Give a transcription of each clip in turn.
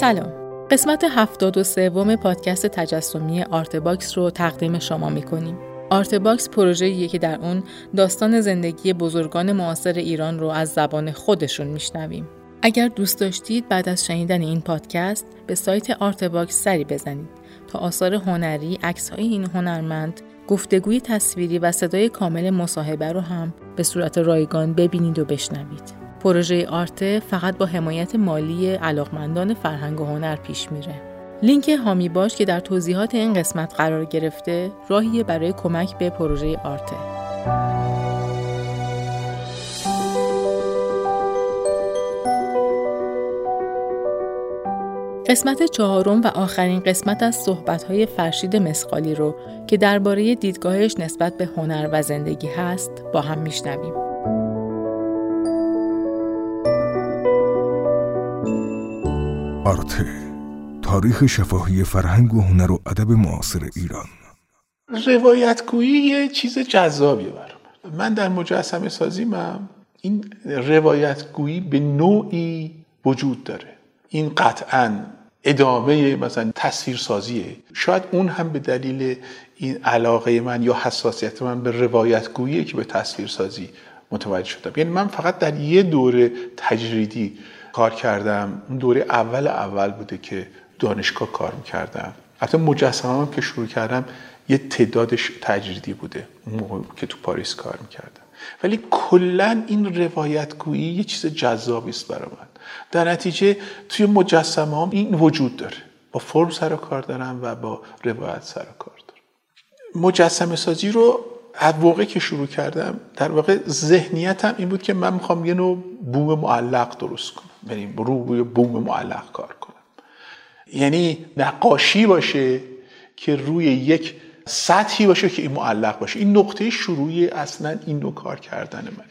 سلام. قسمت هفتاد و سوم پادکست تجسمی آرتباکس رو تقدیم شما می‌کنیم. آرتباکس پروژه‌ایه که در اون داستان زندگی بزرگان معاصر ایران رو از زبان خودشون میشنویم. اگر دوست داشتید بعد از شنیدن این پادکست به سایت آرتباکس سری بزنید تا آثار هنری، عکس‌های این هنرمند، گفتگوی تصویری و صدای کامل مصاحبه رو هم به صورت رایگان ببینید و بشنوید. پروژه آرته فقط با حمایت مالی علاقمندان فرهنگ و هنر پیش میره. لینک هامی باش که در توضیحات این قسمت قرار گرفته راهیه برای کمک به پروژه آرته. قسمت چهارم و آخرین قسمت از صحبت‌های فرشید مسقالی رو که درباره دیدگاهش نسبت به هنر و زندگی هست با هم میشنویم. آرته تاریخ شفاهی فرهنگ و هنر و ادب معاصر ایران. روایتگویی یه چیز جذابیه برام. من در مجسمه سازیمم این روایتگویی به نوعی وجود داره. این قطعا ادامه مثلا تصویر سازیه شاید اون هم به دلیل این علاقه من یا حساسیت من به روایتگویی که به تصویر سازی متوجه شدم. یعنی من فقط در یه دوره تجریدی کار کردم. اون دوره اول اول بوده که دانشگاه کار می‌کردم. حتی مجسمه هم که شروع کردم یه تعدادش تجریدی بوده. اون موقع که تو پاریس کار می‌کردم. ولی کلا این روایتگویی یه چیز جذابی است برای من. در نتیجه توی مجسمه هم این وجود داره. با فرم سر کار دارم و با روایت سر کار دارم. مجسمه سازی رو از موقع که شروع کردم در واقع ذهنیتم این بود که من می‌خوام یه نوع بوم معلق درست کنم. بریم روی بوم معلق کار کنم. یعنی نقاشی باشه که روی یک سطحی باشه که این معلق باشه. این نقطه شروعی اصلا این نوع کار کردن من.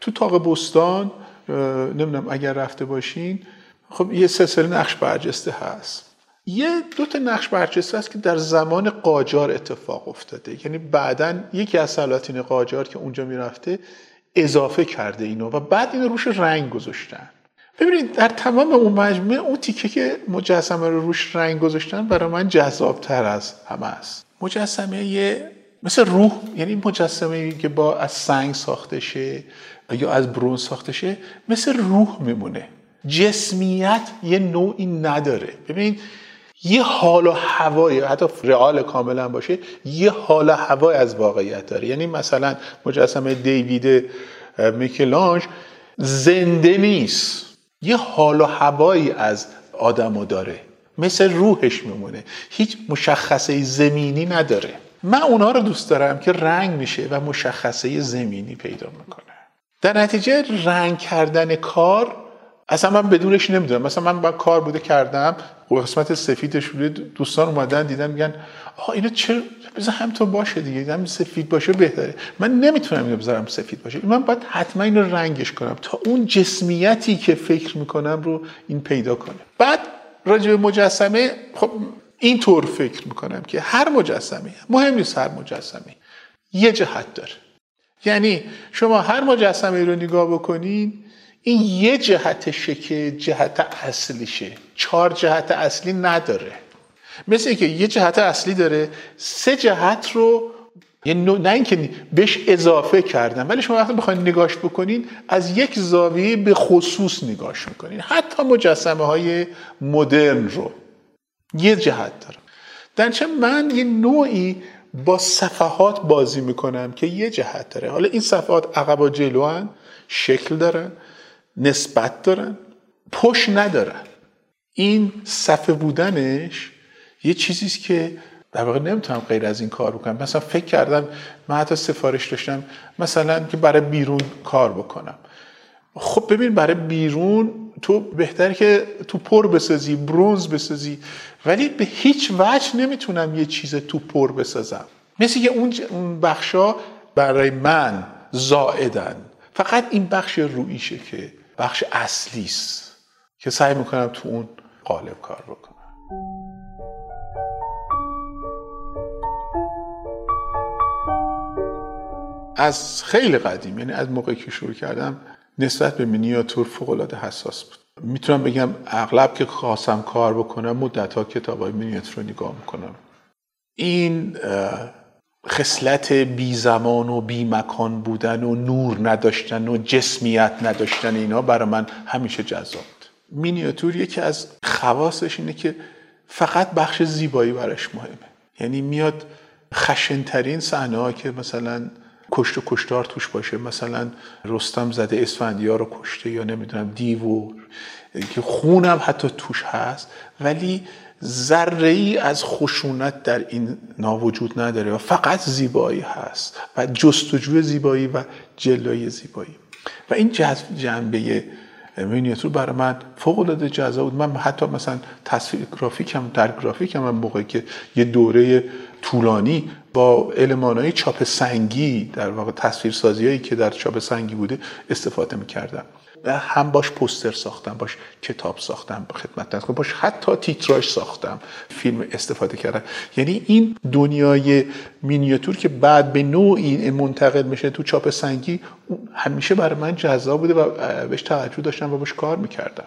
تو تاق بستان نمی‌دونم اگر رفته باشین خب یه سلسله نقش برجسته هست. یه دو تا نقش برجسته هست که در زمان قاجار اتفاق افتاده. یعنی بعدا یکی از سلاطین قاجار که اونجا می‌رفته اضافه کرده اینو و بعد اینو روش رنگ گذاشتن. ببینید در تمام اون مجموعه اون تیکه که مجسمه رو روش رنگ گذاشتن برای من جذابتر از همه است. مجسمه یه مثل روح یعنی مجسمه که با از سنگ ساخته شه یا از برون ساخته شه مثل روح میمونه. جسمیت یه نوعی نداره. ببینید یه حال و هوایی حتی رئال کاملا باشه یه حال و هوای از واقعیت داره. یعنی مثلا مجسمه دیوید میکلانج زنده نیست. یه حال و هوایی از آدمو داره. مثل روحش میمونه. هیچ مشخصه زمینی نداره. من اونا رو دوست دارم که رنگ میشه و مشخصه زمینی پیدا می‌کنه. در نتیجه رنگ کردن کار اصلا من بدونش نمی‌دونم. مثلا من با کار بوده کردم قسمت سفیدش بوده دوستان اومدن دیدن میگن آها اینو چرا بذار همینطور باشه دیگه هم سفید باشه بهتره. من نمی‌تونم اینو بذارم سفید باشه. من باید حتما اینو رنگش کنم تا اون جسمیتی که فکر می‌کنم رو این پیدا کنه. بعد راجع به مجسمه خب اینطور فکر می‌کنم که هر مجسمه مهم نیست هر مجسمه یه جهت داره. یعنی شما هر مجسمه رو نگاه بکنین این یه جهتشه که جهت اصلیشه. چهار جهت اصلی نداره. مثل اینکه یه جهت اصلی داره سه جهت رو یه نه اینکه بهش اضافه کردن ولی شما وقتی بخواید نگاش بکنین از یک زاویه به خصوص نگاش می‌کنین. حتی مجسمه های مدرن رو. یه جهت داره. در من یه نوعی با صفحات بازی می‌کنم که یه جهت داره. حالا این صفحات عقب و جلو شکل دارن. نسبت دارن پشت ندارن. این صفحه بودنش یه چیزیست که در واقع نمی‌تونم غیر از این کار بکنم. مثلا فکر کردم من حتی سفارش داشتم مثلا که برای بیرون کار بکنم. خب ببین برای بیرون تو بهتر که تو پر بسازی برونز بسازی. ولی به هیچ وجه نمی‌تونم یه چیز تو پر بسازم. مثل که اون بخشا برای من زائدن. فقط این بخش رویشه که بخش اصلی است که سعی می‌کنم تو اون قالب کار بکنم. از خیلی قدیم یعنی از موقعی که شروع کردم نسبت به مینیاتور فوق العاده حساس بود. می‌تونم بگم اغلب که خواستم کار بکنم مدت ها کتاب های مینیاتور رو نگاه می‌کنم. این خصلت بی زمان و بی مکان بودن و نور نداشتن و جسمیت نداشتن اینا برای من همیشه جذاب مینیاتور یکی از خواستش اینه که فقط بخش زیبایی براش مهمه. یعنی میاد خشنترین صحنه ها که مثلا کشت و کشتار توش باشه مثلا رستم زده اسفندیار رو کشته یا نمی‌دونم دیو که خونم حتی توش هست ولی ذره ای از خشونت در این ناوجود نداره و فقط زیبایی هست و جستجوی زیبایی و جلوی زیبایی. و این جنبه مینیاتور برای من فوق العاده جذاب بود. من حتی مثلا تصویر گرافیکم در گرافیکم من موقعی که یه دوره طولانی با های چاپ سنگی در واقع تصویرسازی هایی که در چاپ سنگی بوده استفاده می‌کردم. هم باش پوستر ساختم باش کتاب ساختم خدمت نکنم باش حتی تیتراژ ساختم فیلم استفاده کردم. یعنی این دنیای مینیاتور که بعد به نوعی منتقل میشه تو چاپ سنگی همیشه برای من جذاب بوده و بهش توجه داشتم و باش کار می‌کردم.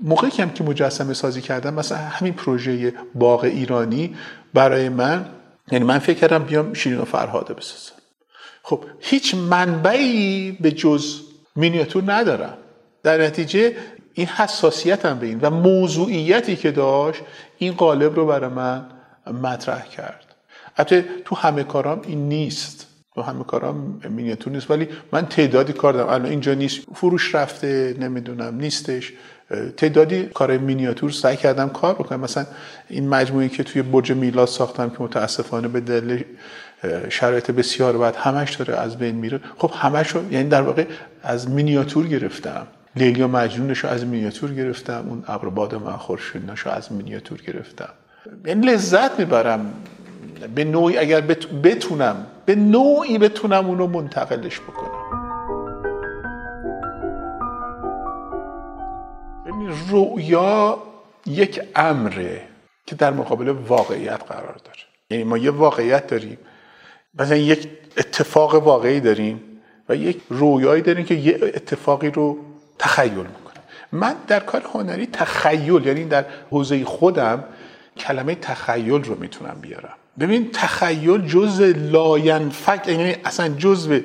موقعی که هم که مجسمه سازی کردم مثلا همین پروژه باغ ایرانی برای من یعنی من فکر کردم بیام شیرین و فرهاده بسازم. خب هیچ منبعی به جز مینیاتور ندارم. در نتیجه این حساسیت هم به این و موضوعیتی که داشت این قالب رو برای من مطرح کرد. البته تو همه کارام این نیست. تو همه کارام مینیاتور نیست. ولی من تعدادی کار دارم. الان اینجا نیست. فروش رفته نمی‌دونم نیستش. تعدادی کار مینیاتور سعی کردم کار بکنم. مثلا این مجموعی که توی برج میلاد ساختم که متاسفانه به دلیل شرایط بسیار بعد همش داره از بین میره. خب همش یعنی در واقع از مینیاتور گرفتم. لیلیا مجنونش رو از مینیاتور گرفتم. اون ابر باد من خورشیدنش رو از مینیاتور گرفتم. یعنی لذت می‌برم. به نوعی اگر بتونم به نوعی بتونم اون رو منتقلش بکنم. رؤیا یک امره که در مقابل واقعیت قرار داره. یعنی ما یه واقعیت داریم. مثلا یک اتفاق واقعی داریم و یک رویایی داریم که یه اتفاقی رو تخیل می‌کنه. من در کار هنری تخیل یعنی در حوزه خودم کلمه تخیل رو می‌تونم بیارم. ببین تخیل جز لاینفک یعنی اصلا جزء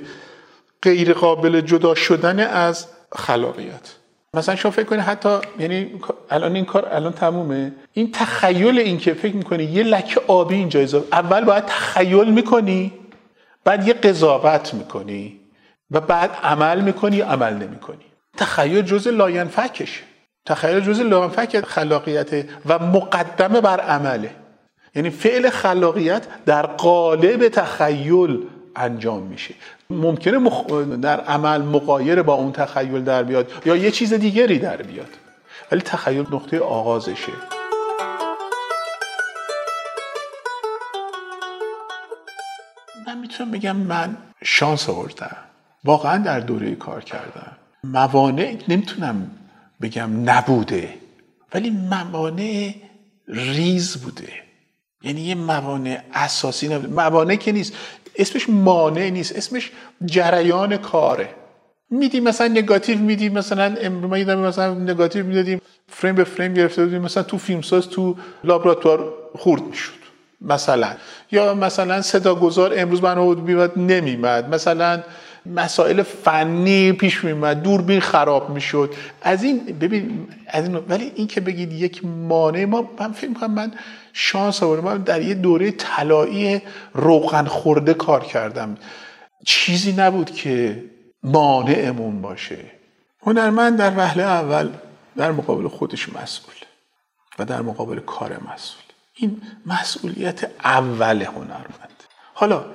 غیر قابل جدا شدن از خلاقیت. مثلا شما فکر کنید حتی یعنی الان این کار الان تمومه. این تخیل این که فکر می‌کنی یه لکه آبی اینجا اضافه اول باید تخیل می‌کنی بعد یه قضاوت می‌کنی و بعد عمل می‌کنی یا عمل نمی‌کنی. تخیل جز لاینفکشه تخیل جز لاینفک خلاقیت و مقدمه بر عمله. یعنی فعل خلاقیت در قالب تخیل انجام میشه. ممکنه مخ... در عمل مقایر با اون تخیل در بیاد یا یه چیز دیگری در بیاد. ولی تخیل نقطه آغازشه. من می‌تونم بگم من شانس آوردم. واقعا در دوره کار کردم. موانع نمی‌تونم بگم نبوده ولی موانع ریز بوده. یعنی یه موانع اساسی نبوده. موانع که نیست. اسمش مانع نیست اسمش جریان کاره. میدیم مثلا نگاتیو میدیم مثلا ما یه مثلا نگاتیو می‌دادیم فریم به فریم گرفته بودیم مثلا تو فیلمساز تو لابراتوار خورد می‌شد مثلا. یا مثلا صداگذار امروز من بیمد نمیمد مثلا مسائل فنی پیش میمد دوربین خراب می‌شد. از این ببین از این ولی این که بگید یک مانع ما من فکر کنم من شانس آوردم. من در یه دوره طلایی روغن خورده کار کردم. چیزی نبود که مانعمون باشه. هنرمند در وهله اول در مقابل خودش مسئول و در مقابل کار مسئول. این مسئولیت اول هنرمند. حالا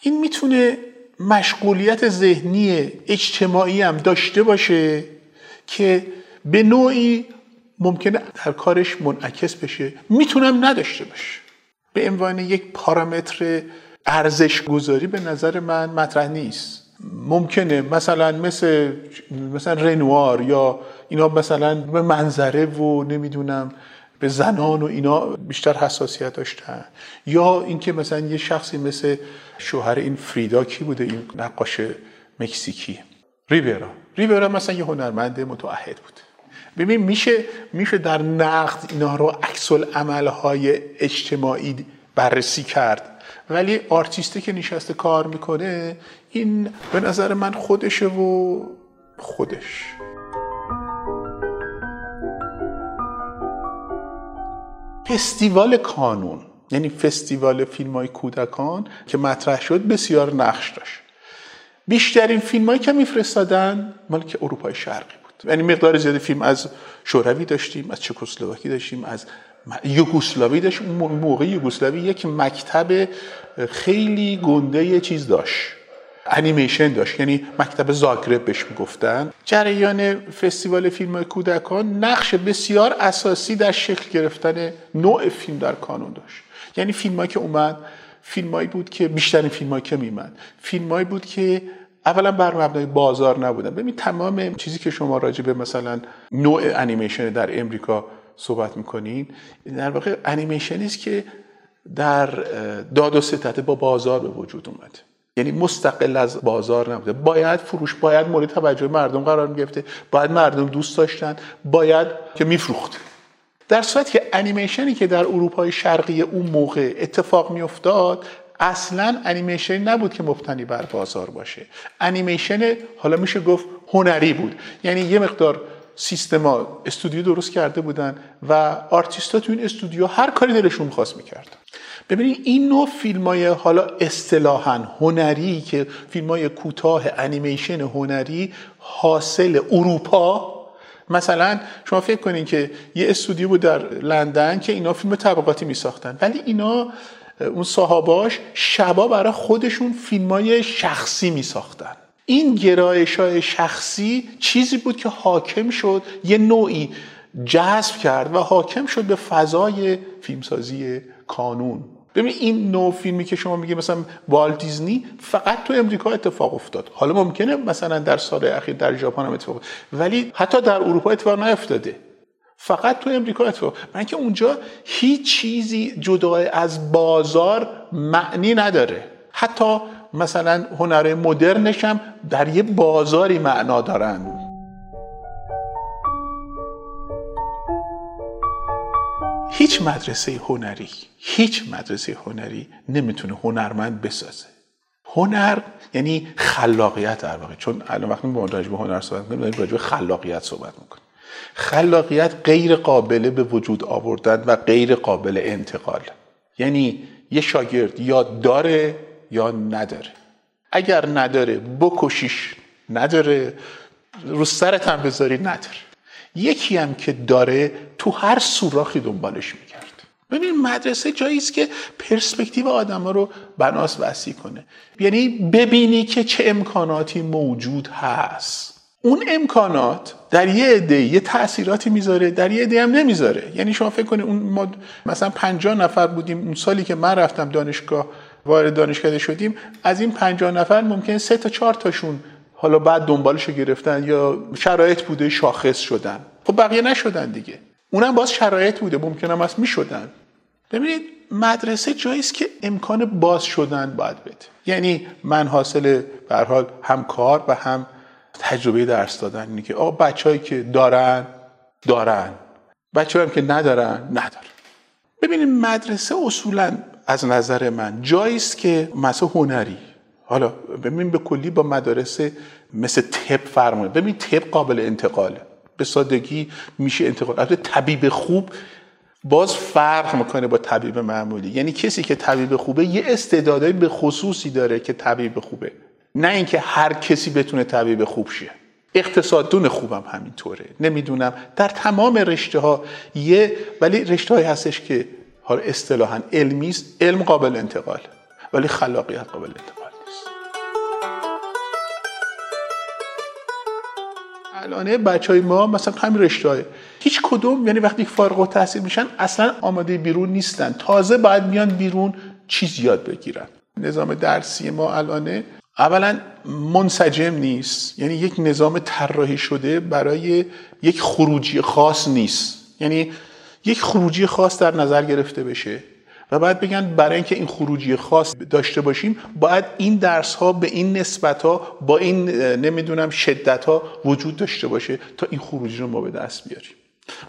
این می‌تونه مشغولیت ذهنی اجتماعی هم داشته باشه که به نوعی ممکنه در کارش منعکس بشه. می‌تونم نداشته باشه. به عنوان یک پارامتر ارزش گذاری به نظر من مطرح نیست. ممکنه مثلا مثل مثلا رنوار یا اینا مثلا به منظره و نمی‌دونم. به زنان و اینا بیشتر حساسیت داشتن. یا اینکه مثلا یه شخصی مثل شوهر این فریدا کی بوده؟ این نقاش مکزیکی. ریبرا ریبرا مثلا یه هنرمند متعهد بود. ببین میشه میشه در نقد اینا رو عکس های اجتماعی بررسی کرد. ولی آرتیسته که نشسته کار می‌کنه این به نظر من خودشه و خودش. فستیوال کانون یعنی فستیوال فیلم های کودکان که مطرح شد بسیار نقش داشت. بیشترین فیلم هایی که میفرستادن مال که اروپای شرقی بود. یعنی مقدار زیادی فیلم از شوروی داشتیم از چکسلواکی داشتیم از یوگوسلاوی داشت اون موقع یوگوسلاوی یک مکتب خیلی گنده چیز داشت. انیمیشن داشت. یعنی مکتب زاگرب بهش می‌گفتن. جریان فستیوال فیلم کودکان نقش بسیار اساسی در شکل گرفتن نوع فیلم در کانون داشت. یعنی فیلمایی که اومد فیلمایی بود که بیشترین فیلمایی که میمد. فیلمایی بود که اولا بر مبنای بازار نبودن. ببین تمام چیزی که شما راجع به مثلا نوع انیمیشن در امریکا صحبت می‌کنین در واقع انیمیشنی است که در داد و ستته با بازار به وجود اومد. یعنی مستقل از بازار نبوده. باید فروش باید مورد توجه مردم قرار می‌گرفته باید مردم دوست داشتن. باید که میفروخت. در صورتی که انیمیشنی که در اروپای شرقی اون موقع اتفاق میافتاد اصلا انیمیشن نبود که مبتنی بر بازار باشه. انیمیشن حالا میشه گفت هنری بود. یعنی یه مقدار سیستما استودیو درست کرده بودن و آرتیستا تو این استودیو هر کاری دلشون می‌خواست می‌کردن. ببینید این نوع فیلم های حالا اصطلاحا هنری که فیلم های کوتاه انیمیشن هنری حاصل اروپا مثلا شما فکر کنین که یه استودیو بود در لندن که اینا فیلم طبقاتی می ساختن ولی اینا اون صاحباش شبا برای خودشون فیلم های شخصی می ساختن این گرایش های شخصی چیزی بود که حاکم شد یه نوعی جذب کرد و حاکم شد به فضای فیلمسازی کانون. ببین این نوع فیلمی که شما میگه مثلا والت دیزنی فقط تو امریکا اتفاق افتاد. حالا ممکنه مثلا در سال اخیر در ژاپن هم اتفاق ولی حتی در اروپا اتفاق نیفتاده. فقط تو امریکا اتفاق. من که اونجا هیچ چیزی جدا از بازار معنی نداره. حتی مثلا هنر مدرنش هم در یه بازاری معنا دارن. هیچ مدرسه هنری هیچ مدرسه هنری نمی‌تونه هنرمند بسازه. هنر یعنی خلاقیت در واقع. چون الان وقتی ما راجع به هنر صحبت می‌کنیم داریم راجع به خلاقیت صحبت می‌کنیم. خلاقیت غیر قابل به وجود آوردن و غیر قابل انتقال. یعنی یه شاگرد یا داره یا نداره. اگر نداره بکشیش نداره رو سرت هم بذاری نداره. یکی هم که داره تو هر سوراخی دنبالش می‌کرد. ببین مدرسه جایی است که پرسپکتیو آدم ها رو بناس وسیع کنه. یعنی ببینی که چه امکاناتی موجود هست. اون امکانات در یه عده یه تاثیراتی می‌ذاره در یه عده هم نمی‌ذاره. یعنی شما فکر کنید اون ما مثلا 50 نفر بودیم اون سالی که من رفتم دانشگاه وارد دانشکده شدیم از این 50 نفر ممکن سه تا چهار تاشون حالا بعد دنبالش گرفتن یا شرایط بوده شاخص شدن. خب بقیه نشدن دیگه. اونم باز شرایط بوده ممکن هم است می‌شدن. ببینید مدرسه جایی است که امکان باز شدن باید بده. یعنی من حاصل به حال هم کار و هم تجربه درس دادن. اینه که آقا بچههایی که دارن دارن. بچه هم که ندارن ندارن. ببینید مدرسه اصولا از نظر من جایی است که مثلا هنری. حالا ببین به کلی با مدارس مثل تب فرمونه ببین تب قابل انتقاله. به سادگی میشه انتقال. البته طبیب خوب باز فرق می‌کنه با طبیب معمولی. یعنی کسی که طبیب خوبه یه استعدادهای به خصوصی داره که طبیب خوبه. نه اینکه هر کسی بتونه طبیب خوب شه. اقتصاددون خوبم همینطوره. نمی‌دونم. در تمام رشته ها یه ولی رشته های هستش که حالا اصطلاحا علمی است. علم قابل انتقال ولی خلاقیت قابل انتقال نیست الان بچه های ما مثلا همین رشته های هیچ کدوم یعنی وقتی فارغ التحصیل میشن اصلا آماده بیرون نیستن. تازه باید میان بیرون چیز یاد بگیرن. نظام درسی ما الانه اولا منسجم نیست. یعنی یک نظام طراحی شده برای یک خروجی خاص نیست. یعنی یک خروجی خاص در نظر گرفته بشه. و باید بگن برای اینکه این خروجی خاص داشته باشیم باید این درس ها به این نسبت ها با این نمی‌دونم شدت ها وجود داشته باشه تا این خروجی رو ما به دست بیاریم.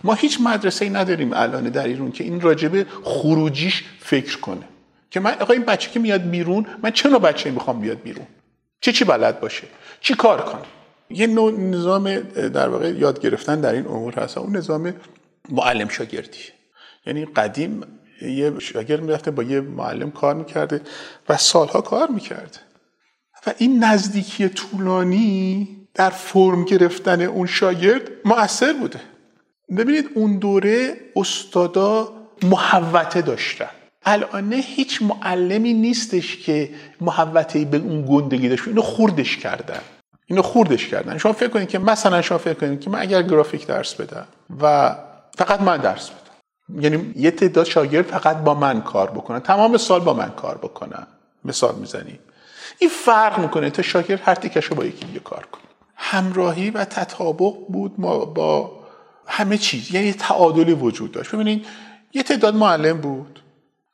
ما هیچ مدرسه ای نداریم الان در ایران که این راجبه خروجیش فکر کنه. که من آقا این بچه که میاد بیرون من چه نوع بچه می‌خوام بیاد بیرون؟ چه چی بلد باشه؟ چی کار کنه؟ یه نوع نظام در واقع یاد گرفتن در این امور هست. اون نظام معلم شاگردی. یعنی قدیم یه شاگرد می‌رفته با یه معلم کار می‌کرده و سالها کار می‌کرده و این نزدیکی طولانی در فرم گرفتن اون شاگرد مؤثر بوده. ببینید اون دوره استادا محوته داشتن. الان هیچ معلمی نیستش که محوته به اون گندگی داشت. اینو خوردش کردن. اینو خوردش کردن. شما فکر کنید که مثلا شما فکر کنید که من اگر گرافیک درس بدم و فقط من درس بدم. یعنی یه تعداد شاگرد فقط با من کار بکنن. تمام سال با من کار بکنن. مثال می‌زنیم. این فرق می‌کنه تا شاگرد هر تیکشو با یکی دیگه کار کنه. همراهی و تطابق بود ما با همه چیز. یعنی تعادلی وجود داشت. ببینید یه تعداد معلم بود.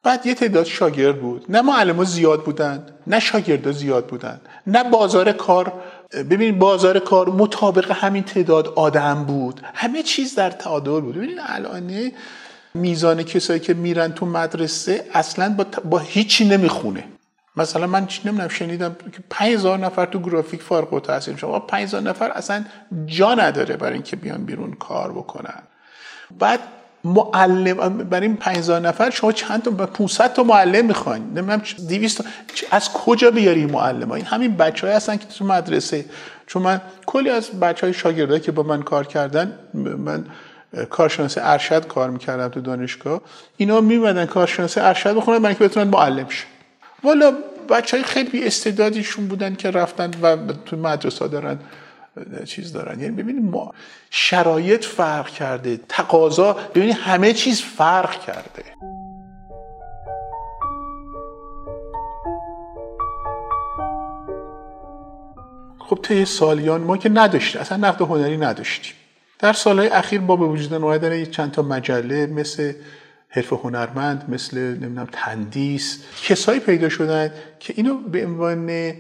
بعد یه تعداد شاگرد بود. نه معلم زیاد بودند نه شاگردا زیاد بودند نه بازار کار ببینید بازار کار مطابق همین تعداد آدم بود. همه چیز در تعادل بود. ببینید الان میزان کسایی که میرن تو مدرسه اصلا با, با هیچی نمی‌خونه. مثلا من نمی‌دونم شنیدم که 5000 نفر تو گرافیک فارغ التحصیل شما 5000 نفر اصلا جا نداره برای اینکه بیان بیرون کار بکنن. بعد معلم برای این 5000 نفر شما چند تا 500 تا معلم می‌خواین. نمی‌دونم 200 از کجا بیاری معلم ها؟ این همین بچهای هستن که تو مدرسه. چون من کلی از بچهای شاگردایی که با من کار کردن من کارشناس ارشد کار می‌کردم تو دانشگاه. اینا میمدن کارشناس ارشد بخونن برای اینکه بتونن معلم شن. والا بچه های خیلی استعدادیشون بودن که رفتن و تو مدرسه دارن چیز دارن. یعنی ببینید ما شرایط فرق کرده تقاضا ببینید همه چیز فرق کرده. خب طی سالیان ما که نداشتیم اصلا نقد هنری نداشتیم. در سالهای اخیر با به وجود اومدن چند تا مجله مثل حرف هنرمند مثل نمی‌دونم تندیس کسایی پیدا شدن که اینو به عنوان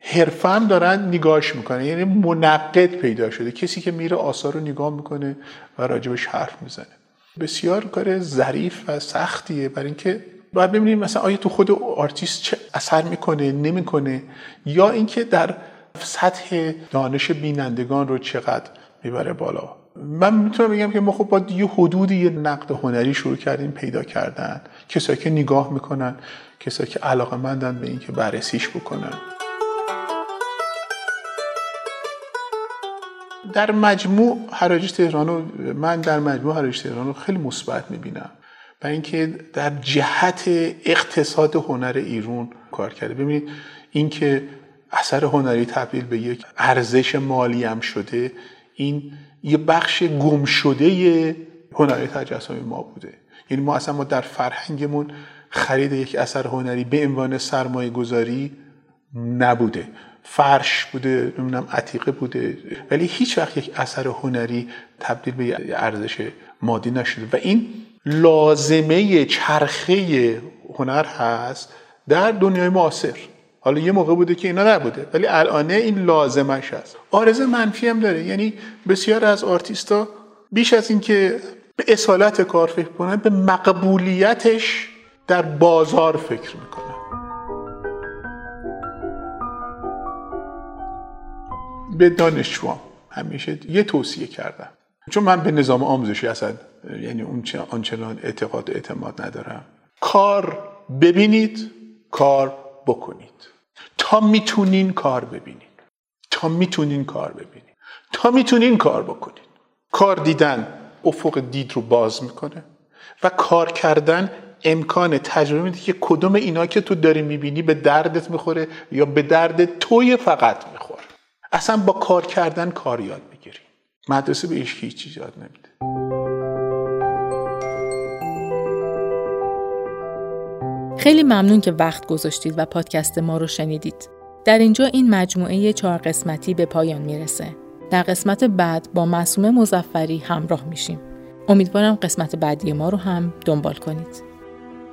حرفم دارن نگاهش می‌کنن. یعنی منقد پیدا شده. کسی که میره آثار رو نگاه می‌کنه و راجبش حرف می‌زنه. بسیار کار ظریف و سختیه برای اینکه باید ببینیم مثلا آیا تو خود آرتیست چه اثر می‌کنه نمی‌کنه یا اینکه در سطح دانش بینندگان رو چقدر می‌بره بالا. من می‌تونم بگم که ما خب با یه حدودی یه نقد هنری شروع کردیم پیدا کردن. کسایی که نگاه می‌کنن کسایی که علاقه مندن به اینکه بررسیش بکنن. در مجموع حراج تهران من در مجموع حراج تهران رو خیلی مثبت می‌بینم. و اینکه در جهت اقتصاد هنر ایران کار کرده. ببینید اینکه اثر هنری تبدیل به یک ارزش مالی هم شده این یه بخش گم شده هنری تجسمی ما بوده. یعنی ما اصلا ما در فرهنگمون خرید یک اثر هنری به عنوان سرمایه گذاری نبوده. فرش بوده نمی‌دونم عتیقه بوده. ولی هیچ وقت یک اثر هنری تبدیل به ارزش مادی نشده. و این لازمه چرخه هنر هست در دنیای معاصر. حالا یه موقع بوده که اینا نبوده ولی الان این لازمش هست. آرز منفی هم داره. یعنی بسیار از آرتیستا بیش از اینکه به اصالت کار فکر کنن به مقبولیتش در بازار فکر می‌کنن. به دانشجوام همیشه یه توصیه کردم. چون من به نظام آموزشی اصلا یعنی اون آنچنان اعتقاد و اعتماد ندارم. کار ببینید کار بکنید. تا می‌تونین کار ببینین. تا می‌تونین کار ببینین. تا می‌تونین کار بکنین. کار دیدن افق دید رو باز می‌کنه و کار کردن امکان تجربه میده که کدوم اینا که تو داری می‌بینی به دردت می‌خوره یا به درد توی فقط می‌خوره. اصلا با کار کردن کار یاد بگیری مدرسه به هیچ یاد نمیده. خیلی ممنون که وقت گذاشتید و پادکست ما رو شنیدید. در اینجا این مجموعه چهار قسمتی به پایان می‌رسه. در قسمت بعد با معصومه مزفری همراه میشیم. امیدوارم قسمت بعدی ما رو هم دنبال کنید.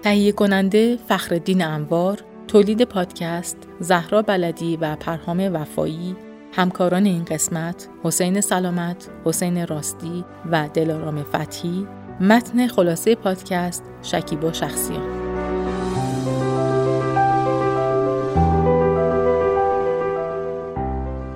تهیه کننده فخردین انوار تولید پادکست زهرا بلدی و پرهام وفایی همکاران این قسمت حسین سلامت، حسین راستی و دلارام فتحی متن خلاصه پادکست شکیبا شخصیان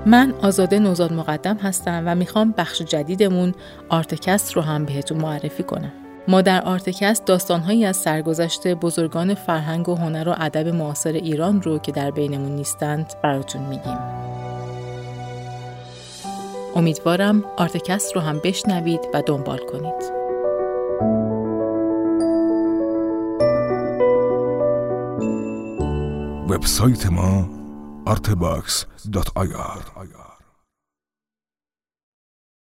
من آزاده نوزاد مقدم هستم و می‌خوام بخش جدیدمون آرتکست رو هم بهتون معرفی کنم. ما در آرتکست داستانهایی از سرگذشت بزرگان فرهنگ و هنر و ادب معاصر ایران رو که در بینمون نیستند براتون میگیم. امیدوارم آرتکست رو هم بشنوید و دنبال کنید. وبسایت ما artebox.ir